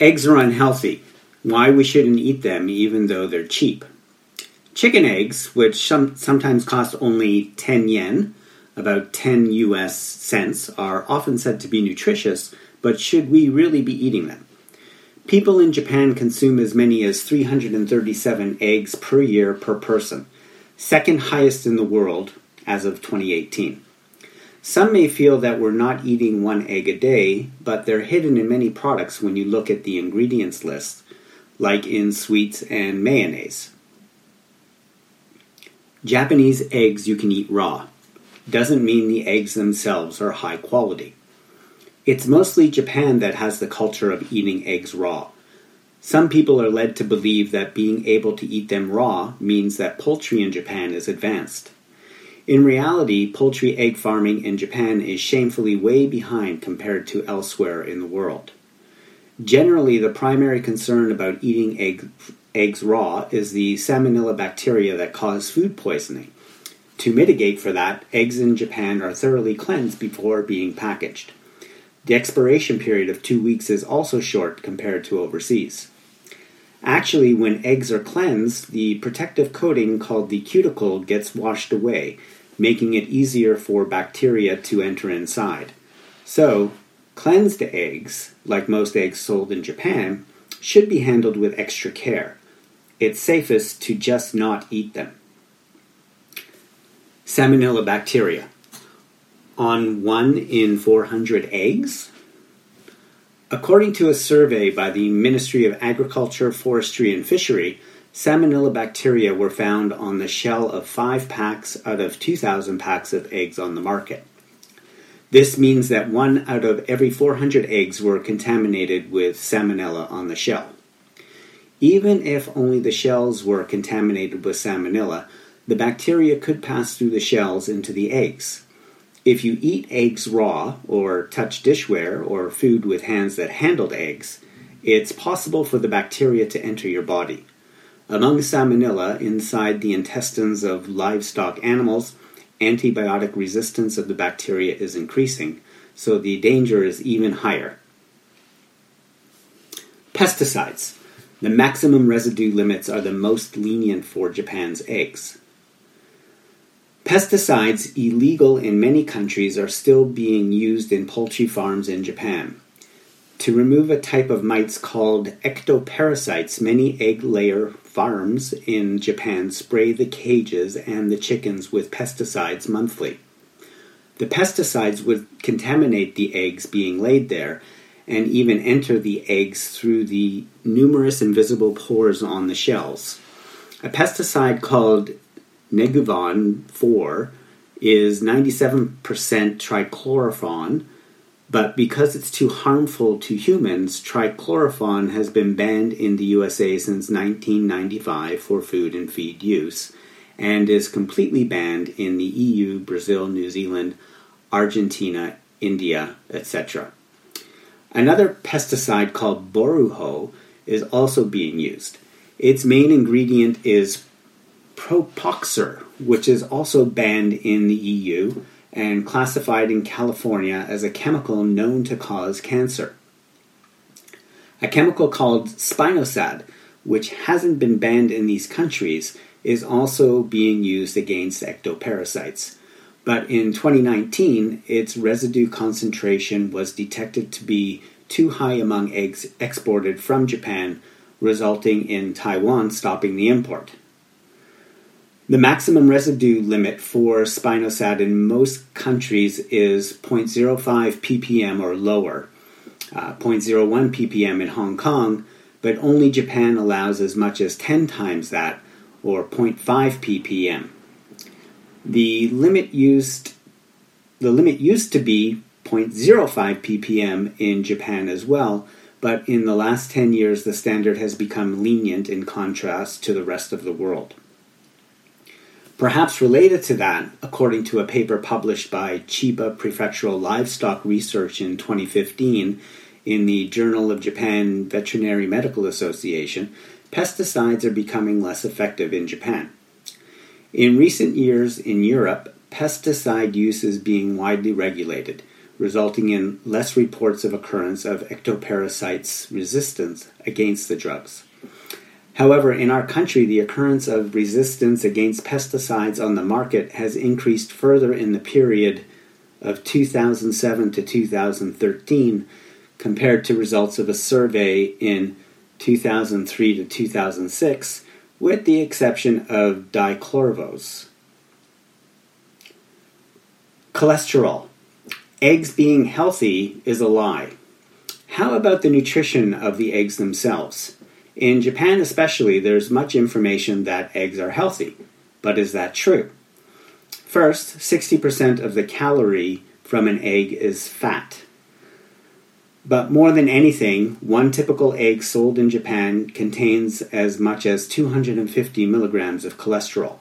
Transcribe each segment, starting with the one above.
Eggs are unhealthy. Why we shouldn't eat them even though they're cheap. Chicken eggs, which some, sometimes cost only 10 yen, about 10 US cents, are often said to be nutritious, but should we really be eating them? People in Japan consume as many as 337 eggs per year per person, second highest in the world as of 2018. Some may feel that we're not eating one egg a day, but they're hidden in many products when you look at the ingredients list, like in sweets and mayonnaise. Japanese eggs you can eat raw. Doesn't mean the eggs themselves are high quality. It's mostly Japan that has the culture of eating eggs raw. Some people are led to believe that being able to eat them raw means that poultry in Japan is advanced. In reality, poultry egg farming in Japan is shamefully way behind compared to elsewhere in the world. Generally, the primary concern about eating egg, eggs raw is the salmonella bacteria that cause food poisoning. To mitigate for that, eggs in Japan are thoroughly cleansed before being packaged. The expiration period of two weeks is also short compared to overseas. Actually, when eggs are cleansed, the protective coating called the cuticle gets washed away, making it easier for bacteria to enter inside. So, cleansed eggs, like most eggs sold in Japan, should be handled with extra care. It's safest to just not eat them. Salmonella bacteria. On 1 in 400 eggs, According to a survey by the Ministry of Agriculture, Forestry and Fishery, Salmonella bacteria were found on the shell of 5 packs out of 2,000 packs of eggs on the market. This means that one out of every 400 eggs were contaminated with salmonella on the shell. Even if only the shells were contaminated with salmonella, the bacteria could pass through the shells into the eggs. If you eat eggs raw, or touch dishware, or food with hands that handled eggs, it's possible for the bacteria to enter your body. Among salmonella inside the intestines of livestock animals, antibiotic resistance of the bacteria is increasing, so the danger is even higher. Pesticides. The maximum residue limits are the most lenient for Japan's eggs. Pesticides, illegal in many countries, are still being used in poultry farms in Japan. To remove a type of mites called ectoparasites, many egg layer farms in Japan spray the cages and the chickens with pesticides monthly. The pesticides would contaminate the eggs being laid there and even enter the eggs through the numerous invisible pores on the shells. A pesticide called Neguvon 4 is 97% trichlorfon, but because it's too harmful to humans, trichlorfon has been banned in the USA since 1995 for food and feed use and is completely banned in the EU, Brazil, New Zealand, Argentina, India, etc. Another pesticide called boruho is also being used. Its main ingredient is Propoxur, which is also banned in the EU and classified in California as a chemical known to cause cancer. A chemical called spinosad, which hasn't been banned in these countries, is also being used against ectoparasites. But in 2019, its residue concentration was detected to be too high among eggs exported from Japan, resulting in Taiwan stopping the import. The maximum residue limit for spinosad in most countries is 0.05 ppm or lower, uh, 0.01 ppm in Hong Kong, but only Japan allows as much as 10 times that, or 0.5 ppm. The limit used the limit used to be 0.05 ppm in Japan as well, but in the last 10 years the standard has become lenient in contrast to the rest of the world. Perhaps related to that, according to a paper published by Chiba Prefectural Livestock Research in 2015 in the Journal of Japan Veterinary Medical Association, pesticides are becoming less effective in Japan. In recent years in Europe, pesticide use is being widely regulated, resulting in less reports of occurrence of ectoparasites resistance against the drugs. However, in our country, the occurrence of resistance against pesticides on the market has increased further in the period of 2007 to 2013 compared to results of a survey in 2003 to 2006, with the exception of dichlorvos. Cholesterol. Eggs being healthy is a lie. How about the nutrition of the eggs themselves? In Japan, especially, there's much information that eggs are healthy. But is that true? First, 60% of the calorie from an egg is fat. But more than anything, one typical egg sold in Japan contains as much as 250 milligrams of cholesterol.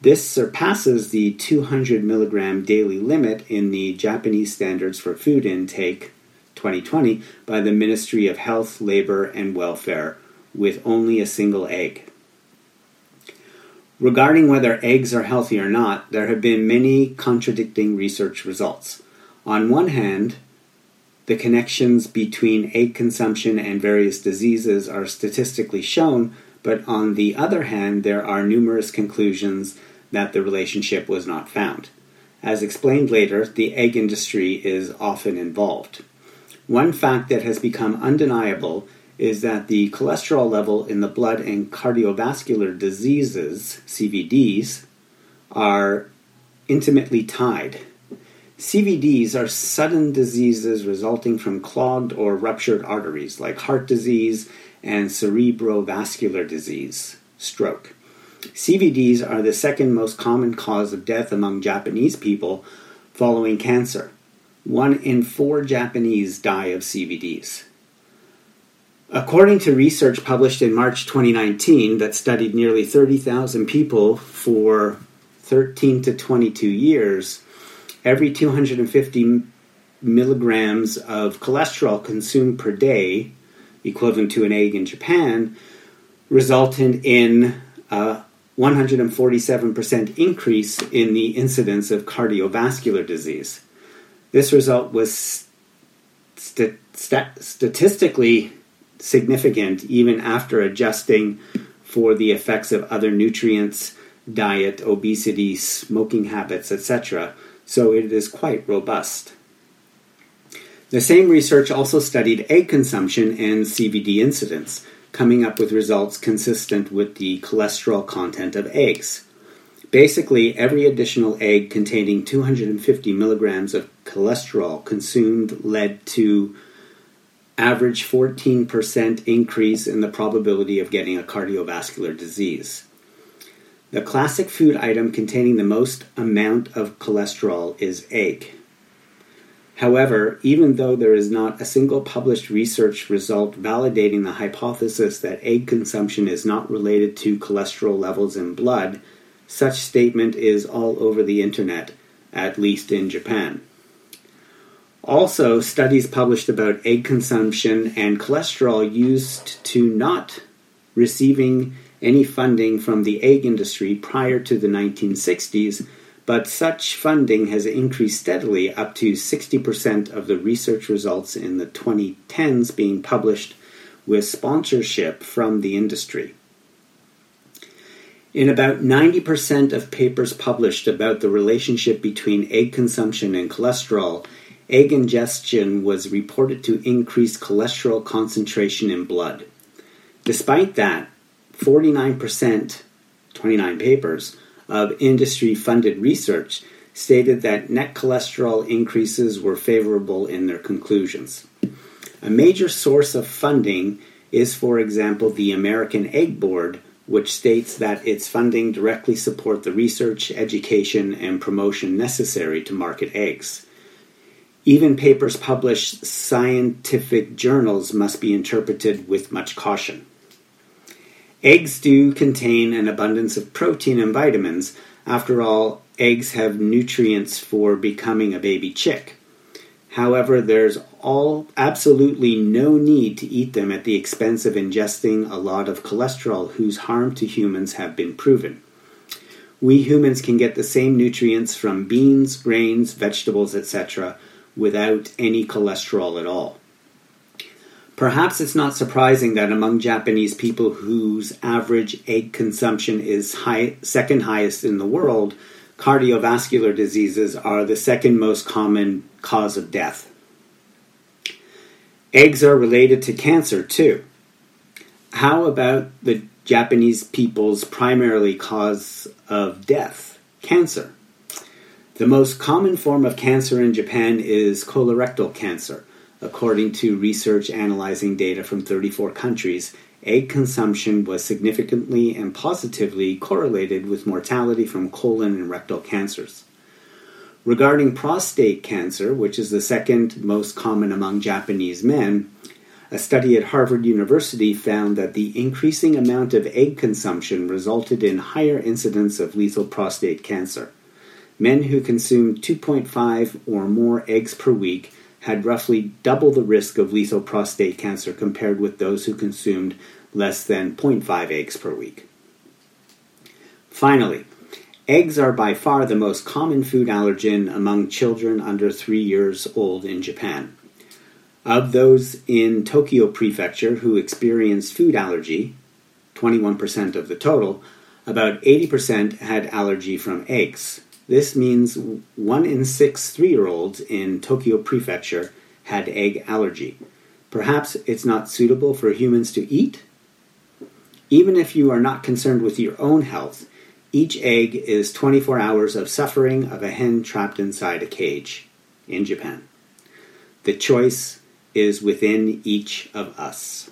This surpasses the 200 milligram daily limit in the Japanese Standards for Food Intake 2020 by the Ministry of Health, Labor, and Welfare with only a single egg. Regarding whether eggs are healthy or not, there have been many contradicting research results. On one hand, the connections between egg consumption and various diseases are statistically shown, but on the other hand, there are numerous conclusions that the relationship was not found. As explained later, the egg industry is often involved. One fact that has become undeniable is that the cholesterol level in the blood and cardiovascular diseases, CVDs, are intimately tied. CVDs are sudden diseases resulting from clogged or ruptured arteries, like heart disease and cerebrovascular disease, stroke. CVDs are the second most common cause of death among Japanese people following cancer. One in four Japanese die of CVDs. According to research published in March 2019 that studied nearly 30,000 people for 13 to 22 years, every 250 milligrams of cholesterol consumed per day, equivalent to an egg in Japan, resulted in a 147% increase in the incidence of cardiovascular disease. This result was st- st- statistically significant even after adjusting for the effects of other nutrients, diet, obesity, smoking habits, etc. So it is quite robust. The same research also studied egg consumption and CVD incidence, coming up with results consistent with the cholesterol content of eggs. Basically, every additional egg containing 250 milligrams of cholesterol consumed led to average 14% increase in the probability of getting a cardiovascular disease. The classic food item containing the most amount of cholesterol is egg. However, even though there is not a single published research result validating the hypothesis that egg consumption is not related to cholesterol levels in blood, such statement is all over the internet, at least in Japan. Also, studies published about egg consumption and cholesterol used to not receiving any funding from the egg industry prior to the 1960s, but such funding has increased steadily up to 60% of the research results in the 2010s being published with sponsorship from the industry. In about 90% of papers published about the relationship between egg consumption and cholesterol, egg ingestion was reported to increase cholesterol concentration in blood. Despite that, 49%, 29 papers, of industry funded research stated that net cholesterol increases were favorable in their conclusions. A major source of funding is, for example, the American Egg Board, which states that its funding directly support the research, education, and promotion necessary to market eggs. Even papers published scientific journals must be interpreted with much caution. Eggs do contain an abundance of protein and vitamins. After all, eggs have nutrients for becoming a baby chick. However, there's all absolutely no need to eat them at the expense of ingesting a lot of cholesterol whose harm to humans have been proven. We humans can get the same nutrients from beans, grains, vegetables, etc., without any cholesterol at all. Perhaps it's not surprising that among Japanese people whose average egg consumption is high, second highest in the world, cardiovascular diseases are the second most common cause of death. Eggs are related to cancer too. How about the Japanese people's primarily cause of death? Cancer. The most common form of cancer in Japan is colorectal cancer. According to research analyzing data from 34 countries, egg consumption was significantly and positively correlated with mortality from colon and rectal cancers. Regarding prostate cancer, which is the second most common among Japanese men, a study at Harvard University found that the increasing amount of egg consumption resulted in higher incidence of lethal prostate cancer. Men who consumed 2.5 or more eggs per week had roughly double the risk of lethal prostate cancer compared with those who consumed less than 0.5 eggs per week. Finally, eggs are by far the most common food allergen among children under 3 years old in Japan. Of those in Tokyo Prefecture who experienced food allergy, 21% of the total, about 80% had allergy from eggs. This means one in six three year olds in Tokyo Prefecture had egg allergy. Perhaps it's not suitable for humans to eat? Even if you are not concerned with your own health, each egg is 24 hours of suffering of a hen trapped inside a cage in Japan. The choice is within each of us.